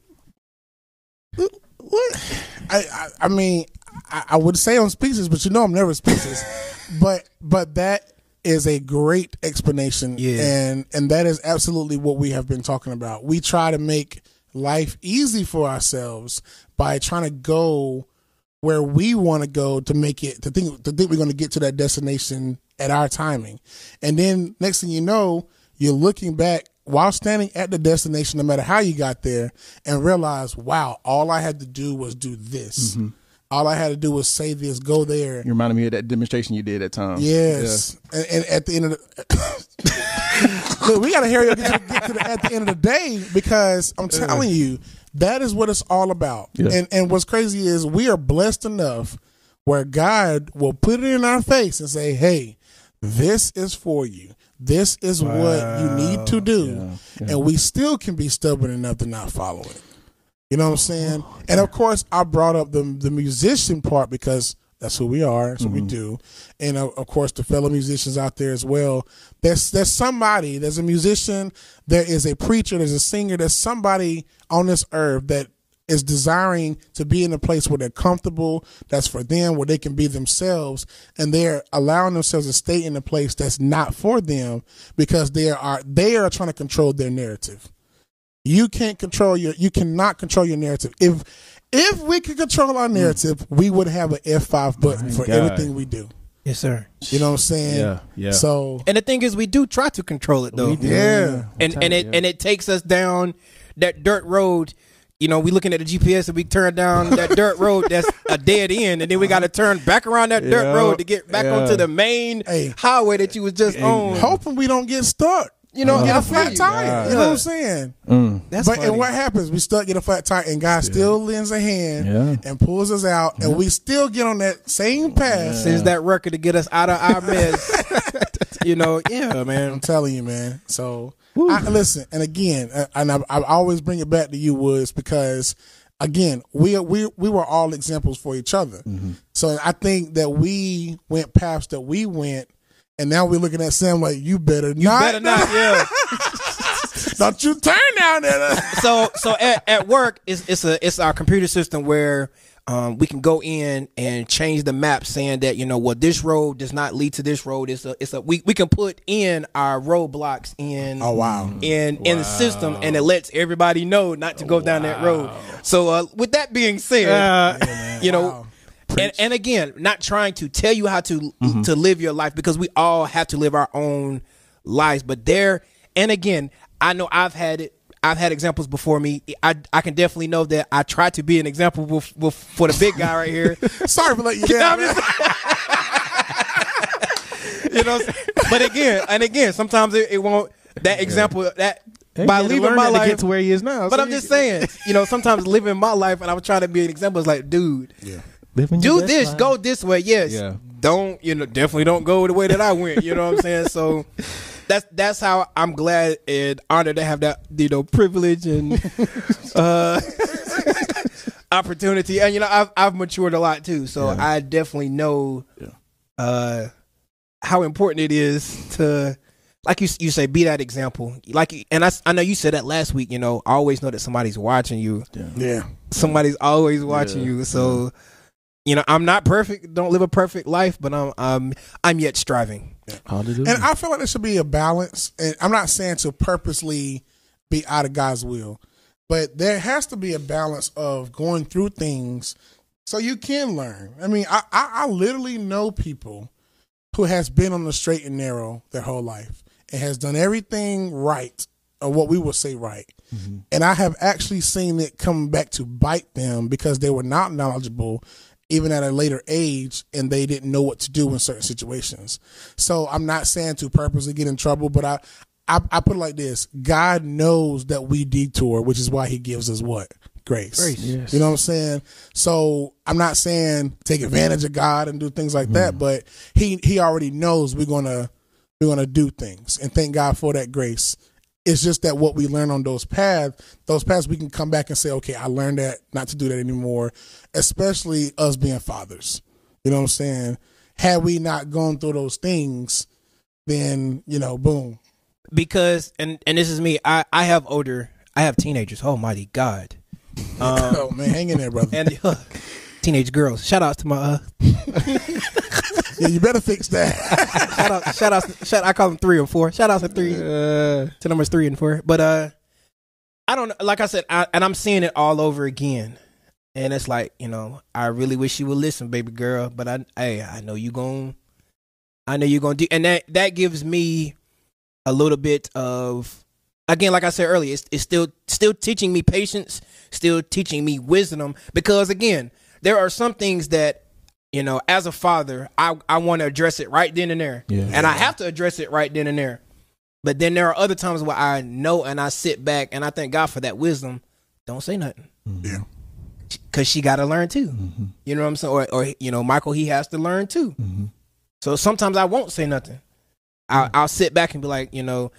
A: What? I, I I mean, I, I would say on speeches, but you know I'm never speeches. [laughs] but but that is a great explanation,
B: Yeah.
A: and and that is absolutely what we have been talking about. We try to make life easy for ourselves by trying to go where we want to go to make it to think to think we're going to get to that destination at our timing, and then next thing you know, you're looking back while standing at the destination, no matter how you got there, and realize, wow, all I had to do was do this. Mm-hmm. All I had to do was say this, go there.
C: you reminded me of that demonstration you did at time.
A: Yes, and, and at the end of the [coughs] look, we got to hurry up get to, get to the, at the end of the day because I'm telling you that is what it's all about.
C: Yeah.
A: And and what's crazy is we are blessed enough where God will put it in our face and say, "Hey, this is for you. This is what you need to do," and we still can be stubborn enough to not follow it. You know what I'm saying? And of course, I brought up the the musician part because that's who we are. That's what we do. And uh, of course, the fellow musicians out there as well. There's there's somebody. There's a musician. There is a preacher. There's a singer. There's somebody on this earth that is desiring to be in a place where they're comfortable. That's for them, where they can be themselves, and they're allowing themselves to stay in a place that's not for them because they are they are trying to control their narrative. You can't control your you cannot control your narrative. If if we could control our narrative, we would have an F five button for
C: God.
A: everything we do.
B: Yes, sir.
A: You know what I'm saying?
C: Yeah, yeah.
A: So
B: And the thing is, we do try to control it though.
C: We do.
A: Yeah.
B: and and it and it takes us down that dirt road. You know, we looking at the GPS and we turn down that [laughs] dirt road that's a dead end, and then we got to turn back around that dirt road to get back
C: Yeah.
B: onto the main
A: Hey.
B: highway that you was just on.
A: hoping we don't get stuck.
B: You know,
A: get
B: I
A: a
B: feel
A: flat
B: you.
A: tire. You know what I'm saying?
C: Mm.
B: That's
A: but
B: funny.
A: and what happens? We stuck get a flat tire, and God still lends a hand
C: Yeah.
A: and pulls us out, and we still get on that same path.
B: sends that record to get us out of our mess. [laughs] you know, yeah, man.
A: I'm telling you, man. So I, listen, and again, uh, and I, I always bring it back to you, Woods, because again, we we we were all examples for each other.
B: Mm-hmm.
A: So I think that we went paths that we went, and now we're looking at Sam like you better not,
B: Better not, [laughs] yeah.
A: don't you turn down there. [laughs]
B: so so at, at work it's it's a it's our computer system where um, we can go in and change the map saying that you know well this road does not lead to this road it's a it's a we, we can put in our roadblocks in
A: Oh, wow.
B: in in the system and it lets everybody know not to go down that road so uh, with that being said you know
A: Wow.
B: And, and again, not trying to tell you how to
A: Mm-hmm.
B: to live your life because we all have to live our own lives. But there, and again, I know I've had it. I've had examples before me. I I can definitely know that I try to be an example with, with, for the big guy right here. [laughs]
A: Sorry for letting you down. [laughs] [laughs]
B: you know, but again, and again, sometimes it, it won't. That example that
C: Hey,
B: by leaving my life
C: to to where he is now.
B: But
C: So
B: I'm just saying, you know, sometimes living my life, and I was trying to be an example. It's like, dude,
C: Living your
B: do
C: best
B: this,
C: life.
B: go this way. Yes.
C: Yeah.
B: Don't you know? Definitely don't go the way that I went. You know what I'm saying? So [laughs] that's that's how I'm glad and honored to have that you know privilege and [laughs] uh [laughs] opportunity. And you know, I've I've matured a lot too. So
C: Yeah.
B: I definitely know
C: Yeah.
B: uh how important it is to. Like you, you say, be that example. Like, and I, I know you said that last week. You know, always know that somebody's watching you
A: Yeah.
B: somebody's always watching
C: Yeah,
B: you. So, you know, I'm not perfect. Don't live a perfect life, but I'm I'm I'm yet striving.
C: Hallelujah.
A: And I feel like there should be a balance. And I'm not saying to purposely be out of God's will, but there has to be a balance of going through things so you can learn. I mean, I, I, I literally know people who has been on the straight and narrow their whole life and has done everything right or what we would say right. Mm-hmm. And I have actually seen it come back to bite them because they were not knowledgeable even at a later age and they didn't know what to do in certain situations. So I'm not saying to purposely get in trouble, but I, I, I put it like this. God knows that we detour, which is why he gives us what? Grace.
B: Grace.
C: Yes.
A: You know what I'm saying? So I'm not saying take advantage of God and do things like that, mm. but he he already knows we're gonna we're gonna do things, and thank God for that grace. It's just that what we learn on those paths, those paths, we can come back and say, okay, I learned that not to do that anymore. Especially us being fathers, you know what I'm saying? Had we not gone through those things, then you know, boom,
B: Because and and this is me. I I have older. I have teenagers. Almighty God. [laughs] Um,
A: oh man, hang in there, brother.
B: and uh, teenage girls. Shout outs to my uh, [laughs]
A: yeah, you better fix that. [laughs]
B: shout out shout out, shout I call them three and four. Shout out to three
C: Uh,
B: to numbers three and four. But uh I don't like I said, I, and I'm seeing it all over again. And it's like, you know, I really wish you would listen, baby girl. But I hey, I know you gon' I know you're gonna do and that that gives me a little bit of again, like I said earlier, it's, it's still still teaching me patience, still teaching me wisdom. Because again, there are some things that you know, as a father, I I want to address it right then and there,
C: Yeah.
B: and I have to address it right then and there. But then there are other times where I know and I sit back and I thank God for that wisdom. Don't say nothing
A: yeah.
B: because she got to learn too.
C: Mm-hmm.
B: You know what I'm saying? Or, or you know, Michael, he has to learn too.
C: Mm-hmm.
B: So sometimes I won't say nothing. I'll, I'll sit back and be like, you know,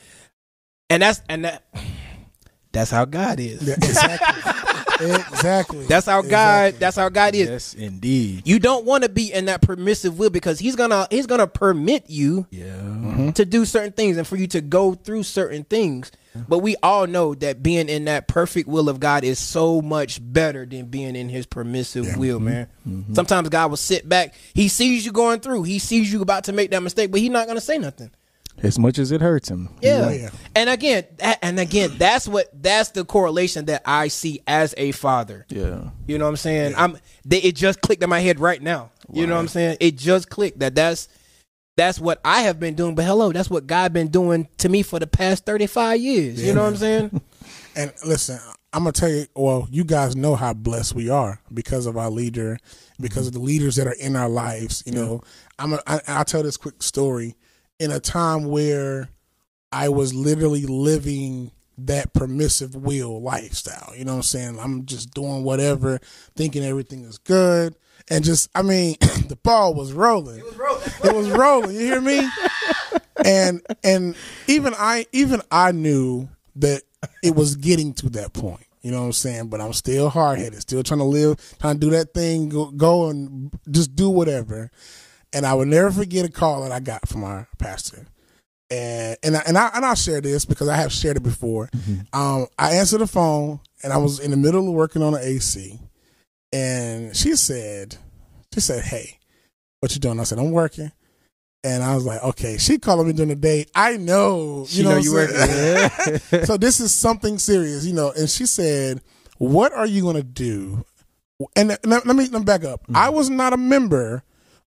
B: and that's and that [sighs] that's how God is.
A: Yeah, exactly. [laughs] exactly. [laughs]
B: That's how God.
A: Exactly.
B: That's how God is.
C: yes, indeed.
B: You don't want to be in that permissive will because he's gonna he's gonna permit you
C: Yeah. Mm-hmm.
B: to do certain things and for you to go through certain things. But we all know that being in that perfect will of God is so much better than being in his permissive will, mm-hmm. man. Mm-hmm. Sometimes God will sit back. He sees you going through. He sees you about to make that mistake, but he's not going to say nothing.
C: As much as it hurts him.
B: Yeah.
A: Oh, yeah.
B: And again, that, and again, that's what that's the correlation that I see as a father.
C: Yeah.
B: You know what I'm saying? I'm they, it just clicked in my head right now. You know what I'm saying? It just clicked that that's that's what I have been doing. But hello, that's what God been doing to me for the past 35 years. you know what I'm saying? [laughs] [laughs]
A: And listen, I'm gonna tell you. Well, you guys know how blessed we are because of our leader, because mm-hmm. of the leaders that are in our lives. You know, I'm. A, I, I'll tell this quick story. In a time where I was literally living that permissive will lifestyle. You know what I'm saying? I'm just doing whatever, thinking everything is good. And just, I mean, [clears throat] the ball was rolling. It was rolling. it was rolling. You hear me? And and even I even I knew that it was getting to that point. You know what I'm saying? But I'm still hard headed, still trying to live, trying to do that thing, go, go and just do whatever. And I will never forget a call that I got from our pastor and and I, and I and I'll share this because I have shared it before. Mm-hmm. Um, I answered the phone and I was in the middle of working on an AC, and she said, she said, "Hey, what you doing?" I said, "I'm working." And I was like, okay, she calling me during the day. I know, you
B: She
A: know,
B: know you
A: working. [laughs] [laughs] so this is something serious, you know. And she said, "What are you going to do?" And let, let me let me back up. I was not a member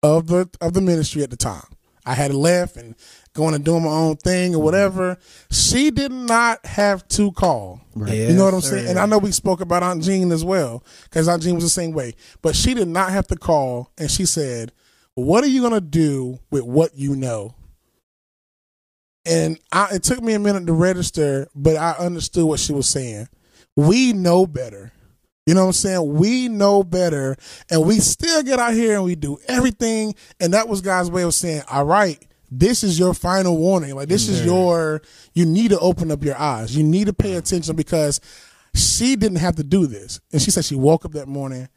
A: of the of the ministry at the time. I had left and going and doing my own thing or mm-hmm. whatever. She did not have to call.
B: Right.
A: you know what I'm
B: Yes,
A: saying? And I know we spoke about Aunt Jean as well because Aunt Jean was the same way. But she did not have to call, and she said, "What are you gonna do with what you know?" And I, it took me a minute to register, but I understood what she was saying. We know better. You know what I'm saying? We know better, and we still get out here and we do everything. And that was God's way of saying, "All right, this is your final warning. Like this is your. You need to open up your eyes. You need to pay attention because she didn't have to do this." And she said she woke up that morning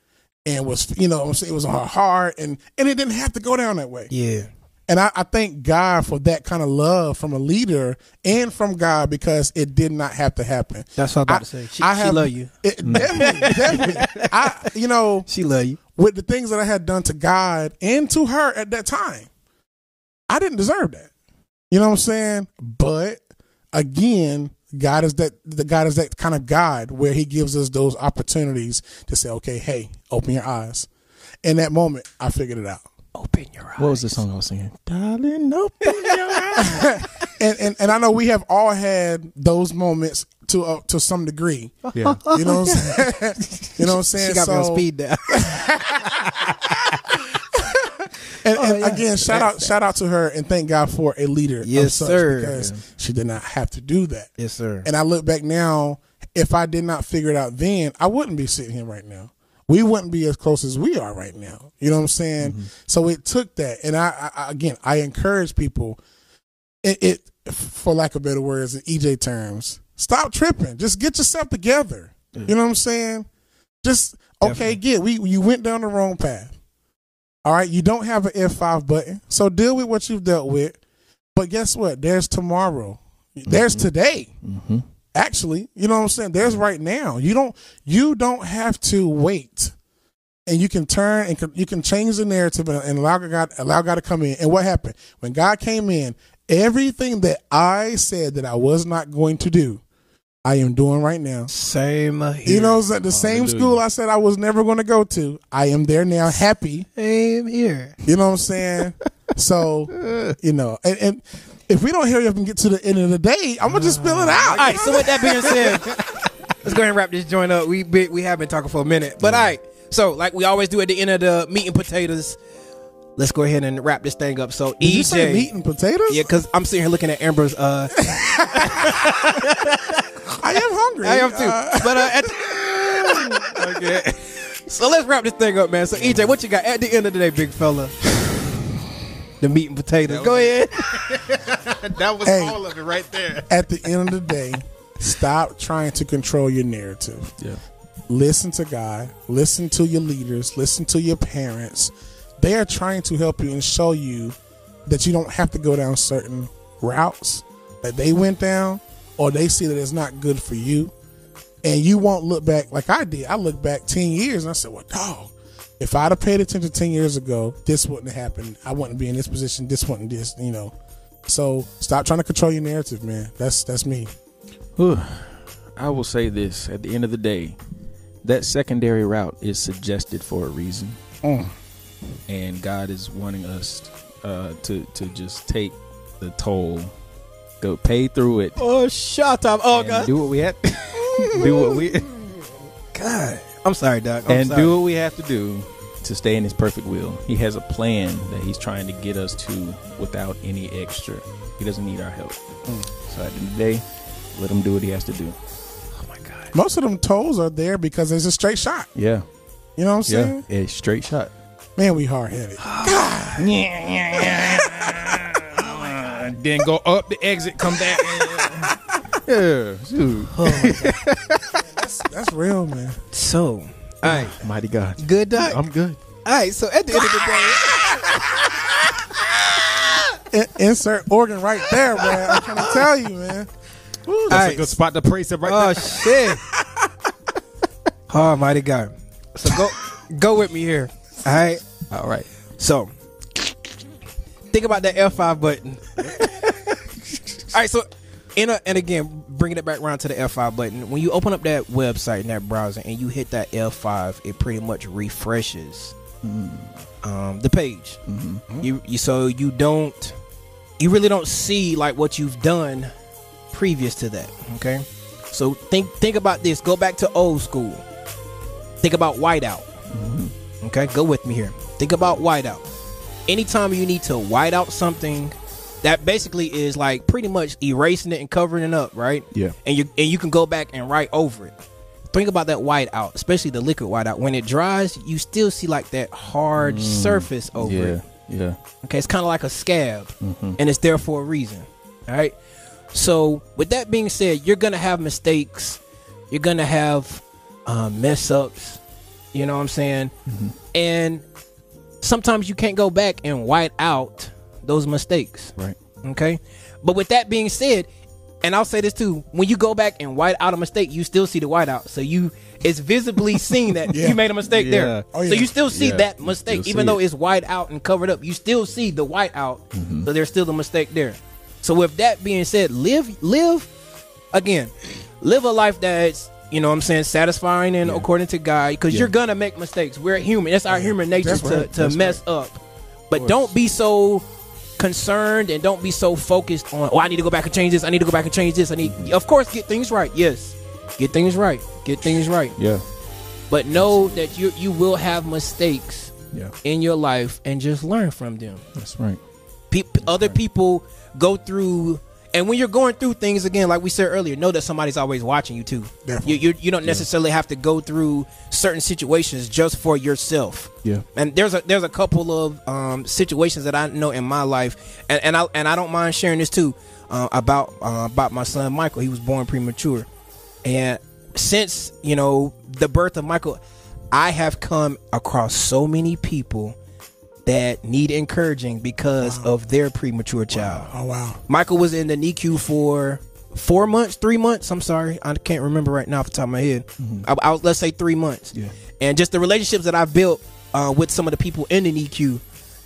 A: and was, you know, what I'm saying it was on her heart, and and it didn't have to go down that way.
B: Yeah.
A: And I, I thank God for that kind of love from a leader and from God because it did not have to happen.
B: That's what I'm about
A: I-
B: to say. She,
A: I
B: she love you.
A: It, definitely, definitely. I, you know, [laughs]
B: She love you.
A: with the things that I had done to God and to her at that time, I didn't deserve that. You know what I'm saying? But again, God is that the God is that kind of God where He gives us those opportunities to say, okay, hey, open your eyes. In that moment, I figured it out.
B: Open your eyes.
C: What was the song I was singing? Darling, open your [laughs] eyes.
A: and, and and I know we have all had those moments to uh, to some degree.
C: Yeah.
A: You know what I'm saying? [laughs] you know what I'm saying?
B: She got me on speed dial.
A: And, [laughs]
B: Oh,
A: and again, shout out shout out to her and thank God for a leader. of
B: Yes,
A: such
B: sir.
A: Because she did not have to do that.
B: yes, sir.
A: And I look back now, if I did not figure it out then, I wouldn't be sitting here right now. We wouldn't be as close as we are right now. You know what I'm saying?
B: Mm-hmm.
A: So it took that, and I, I again, I encourage people. It, it, for lack of better words, in EJ terms, stop tripping. Just get yourself together. You know what I'm saying? Just okay, get we you went down the wrong path. All right, you don't have an F5 button, so deal with what you've dealt with. But guess what? There's tomorrow. There's today.
C: Mm-hmm.
A: Actually, you know what I'm saying? There's right now. You don't you don't have to wait. And you can turn and you can change the narrative and, allow God allow God to come in. And what happened? When God came in, everything that I said that I was not going to do, I am doing right now.
B: Same here.
A: You know, the same
C: Hallelujah.
A: school I said I was never going to go to. I am there now, happy.
B: Same here.
A: You know what I'm saying? So, [laughs] you know, and, and if we don't hurry up and get to the end of the day, I'm gonna just spill it out.
B: All right. So with that being said, [laughs] let's go ahead and wrap this joint up. We be, we have been talking for a minute, but all right. So like we always do at the end of the meat and potatoes, let's go ahead and wrap this thing up. So
A: Did you
B: EJ,
A: meat and potatoes?
B: yeah, because I'm sitting here looking at Amber's. Uh, [laughs]
A: I am hungry.
B: I am too.
A: Uh,
B: but uh, at the, [laughs] okay. So let's wrap this thing up, man. So EJ, what you got at the end of the day, big fella? The meat and potatoes. Go ahead. [laughs]
D: That was
A: Hey.
D: all of it right there.
A: at the end of the day, stop trying to control your narrative.
C: Yeah.
A: Listen to God. Listen to your leaders. Listen to your parents. They are trying to help you and show you that you don't have to go down certain routes that they went down, or they see that it's not good for you. And you won't look back like I did. I look back 10 years and I said, well, dog, if I'd have paid attention 10 years ago, this wouldn't have happened. I wouldn't be in this position. This wouldn't this, you know. So stop trying to control your narrative, man. That's that's me.
C: I will say this at the end of the day, that secondary route is suggested for a reason,
A: Mm.
C: and God is wanting us uh, to to just take the toll, go pay through it,
B: Oh, shut up. Oh
C: and
B: God.
C: do what we have, [laughs] do what we, [laughs] [laughs]
B: God. I'm sorry, Doc. I'm
C: and
B: sorry.
C: do what we have to do to stay in His perfect will. He has a plan that He's trying to get us to without any extra. He doesn't need our help. Hmm. So at the end of the day, let Him do what He has to do.
B: Oh my God.
A: Most of them toes are there because it's a straight shot.
C: Yeah,
A: You know what I'm saying?
C: yeah,
A: saying?
C: a straight shot.
A: Man, we hard headed. [sighs] [laughs]
C: Oh, then go up the exit, come back. [laughs] yeah, shoot.
A: Oh, [laughs] that's real, man.
B: So, all right,
C: mighty God.
B: good doc.
C: I'm good.
B: all right, so at the end of the day,
A: In- insert organ right there, man. I'm trying to tell you, man.
B: That's a good
C: spot to praise it right
B: oh, there. oh shit, oh mighty God. So go, go with me here. All right,
C: all right.
B: so think about that F5 button. [laughs] all right, so in a, uh, and again, bringing it back around to the F5 button. When you open up that website in that browser and you hit that F5, it pretty much refreshes mm-hmm. um, the page. Mm-hmm. You, you so you don't you really don't see like what you've done previous to that. Okay, so think think about this. Go back to old school. Think about whiteout. Mm-hmm. Okay, go with me here. Think about whiteout. Anytime you need to white out something, that basically is like pretty much erasing it and covering it up, right?
C: Yeah.
B: And you and you can go back and write over it. Think about that white out, especially the liquid white out. When it dries, you still see like that hard mm. surface over
C: Yeah,
B: it.
C: yeah.
B: Okay, it's kind of like a scab, mm-hmm. and it's there for a reason. All right. So, with that being said, you're gonna have mistakes. You're gonna have um, mess ups. You know what I'm saying? Mm-hmm. And sometimes you can't go back and white out those mistakes.
C: Right.
B: Okay. But with that being said, and I'll say this too, when you go back and white out a mistake, you still see the white out. So you it's visibly [laughs] seen that
A: Yeah.
B: you made a mistake
C: Yeah.
B: there.
A: Oh,
B: So you still see
C: Yeah.
B: that mistake, even though
C: it.
B: it's white out and covered up. You still see the white out.
C: Mm-hmm.
B: So there's still a mistake there. So with that being said, live live again, live a life that's you know what I'm saying satisfying and according to God because
C: Yeah.
B: you're gonna make mistakes. We're human. It's our human nature
A: That's
B: to,
A: right.
B: to
A: That's
B: mess up. But don't be so concerned and don't be so focused on oh I need to go back and change this. I need to go back and change this. I need of course get things right. Yes. Get things right. Get things right.
C: Yeah.
B: But know that you you will have mistakes
C: Yeah.
B: in your life and just learn from them.
C: That's right.
B: Pe- other people go through and when you're going through things again like we said earlier know that somebody's always watching you too
A: Definitely.
B: you, you, you don't necessarily have to go through certain situations just for yourself
C: Yeah.
B: and there's a there's a couple of um, situations that I know in my life, and, and I and I don't mind sharing this too uh, about uh, about my son Michael. He was born premature, and since you know the birth of Michael, I have come across so many people that need encouraging because of their premature child.
A: Oh wow.
B: Michael was in the NICU for four months, three months. I'm sorry, I can't remember right now off the top of my head. I, I, let's say three months.
C: Yeah.
B: And just the relationships that I've built uh, with some of the people in the NICU.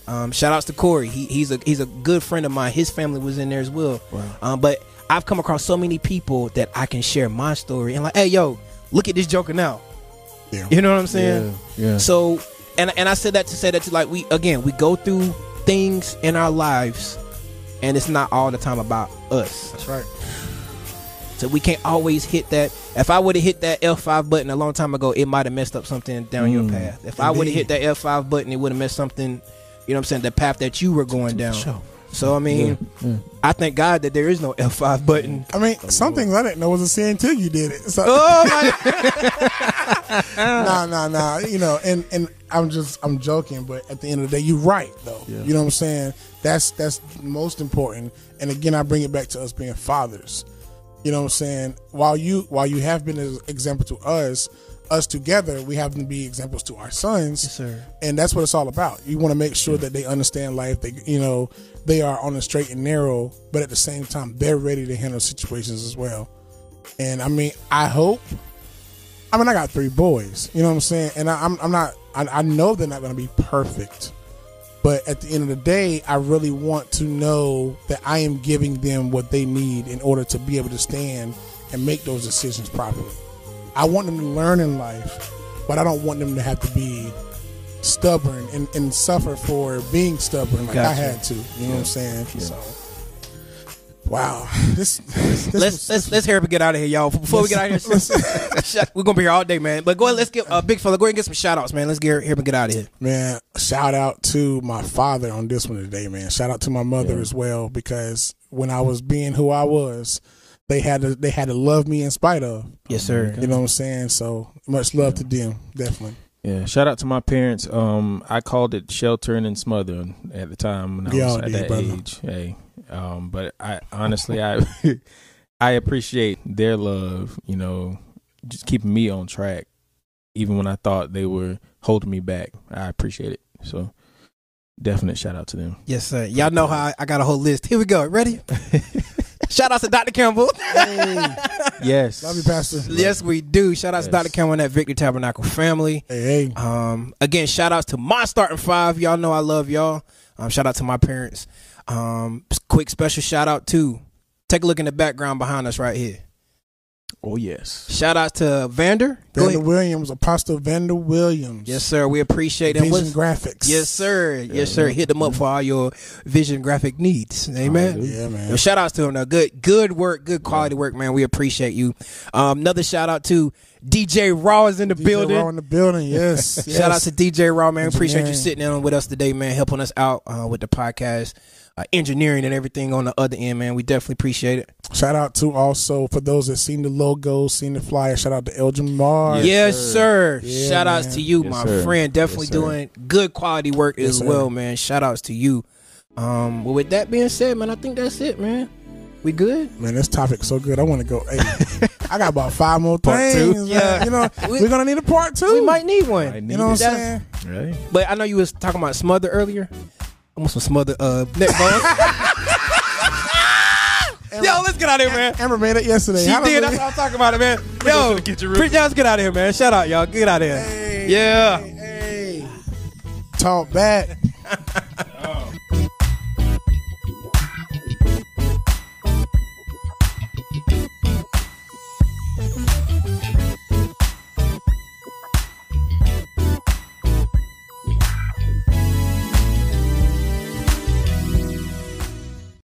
B: Um, shout outs to Corey. He, he's a he's a good friend of mine. His family was in there as well. Um, but I've come across so many people that I can share my story and like, hey, yo, look at this joker now.
A: Yeah.
B: You know what I'm saying?
C: Yeah. Yeah.
B: So, and and I said that to say that to like we again we go through things in our lives, and it's not all the time about us.
A: That's right.
B: So we can't always hit that. If I would have hit that F5 button a long time ago, it might have messed up something down your mm, path. If I would have hit that F5 button, it would have messed something. You know what I'm saying? The path that you were going down.
C: sure.
B: So I mean, mm. I thank God that there is no F5 button.
A: I mean, some things I didn't know was a sin until you did it. So
B: Oh my! [laughs]
A: nah, nah, nah. You know, and and I'm just I'm joking, but at the end of the day, you're right though. You know what I'm saying? That's that's most important. And again, I bring it back to us being fathers. You know what I'm saying? While you while you have been an example to us, us together, we have to be examples to our sons.
B: Yes.
A: And that's what it's all about. You want to make sure that they understand life. They you know they are on the straight and narrow, but at the same time, they're ready to handle situations as well. And I mean, I hope I mean, I got three boys. You know what I'm saying? And I, I'm, I'm not. I, I know they're not going to be perfect, but at the end of the day, I really want to know that I am giving them what they need in order to be able to stand and make those decisions properly. I want them to learn in life, but I don't want them to have to be stubborn and, and suffer for being stubborn like I had to. You know what I'm saying? So Wow. [laughs] This, this,
B: let's
A: was-
B: let's let's hurry up and get out of here, y'all. Before we get out of here, [laughs] [laughs] we're gonna be here all day, man. But go ahead, let's get uh, big fella. Go ahead and get some shout outs, man. Let's get here and get out of here.
A: man, shout out to my father on this one today, man. Shout out to my mother as well because when I was being who I was, they had to they had to love me in spite of.
B: Yes, sir.
A: You know what I'm saying? So much love to them, definitely.
C: Yeah, shout out to my parents. Um, I called it sheltering and smothering at the time when I
A: We
C: was at
A: did,
C: that
A: brother.
C: age. Hey, um, but I honestly, I [laughs] I appreciate their love. You know, just keeping me on track, even when I thought they were holding me back. I appreciate it. So, definite shout out to them.
B: Yes, sir. Y'all know how I, I got a whole list. Here we go. Ready? [laughs] Shout out to Dr. Campbell.
C: Yes,
A: Love you, Pastor.
B: yes, we do. Shout out to Dr. Campbell and that Victory Tabernacle family.
A: Hey, hey.
B: Um, again, shout outs to my starting five. Y'all know I love y'all. Um, shout out to my parents. Um, quick special shout out to take a look in the background behind us right here.
C: Oh yes.
B: Shout out to Vander.
A: Vander. Williams, Apostle Vander Williams.
B: Yes, sir. We appreciate it.
A: Vision
B: What's-
A: Graphics.
B: Yes, sir. Yes, sir. Hit them up for all your vision graphic needs. Amen.
A: Yeah, man.
B: Yo, shout outs to him. Though. Good, good work, good quality work, man. We appreciate you. Um, another shout out to DJ Raw is in the
A: DJ
B: building.
A: Raw in the building. Yes. [laughs] yes.
B: Shout out to DJ Raw, man. Appreciate you sitting in with us today, man. Helping us out uh, with the podcast, uh, engineering, and everything on the other end, man. We definitely appreciate it.
A: Shout out to also for those that seen the logo, seen the flyer. Shout out to Elgin Mars.
B: Yes, sir.
A: Yeah,
B: Shout outs
A: man.
B: to you,
C: Yes,
B: my
C: sir.
B: friend. Definitely
C: Yes,
B: doing good quality work
A: Yes,
B: as
A: sir.
B: well, man. Shout outs to you. Um, well, with that being said, man, I think that's it, man. We good?
A: Man, this topic so good. I want to go. Hey, [laughs] I got about five more
B: Part two?
A: things.
B: Yeah.
A: You know,
B: We-
A: we're gonna need a part two.
B: We might need one.
C: Might
A: You
C: need
A: know what I'm saying?
C: Right.
B: But I know you was talking about smother earlier. I want some smother uh neck bones. [laughs] Yo, let's get out of here, man.
A: Amber made it yesterday.
B: She
A: Hallelujah.
B: did. That's what I'm talking about, it, man. [laughs] Yo,
C: get your
B: pre- let's get out of here, man. Shout out, y'all. Get out of here.
A: Hey,
B: Yeah.
A: Hey, hey. Talk back. [laughs]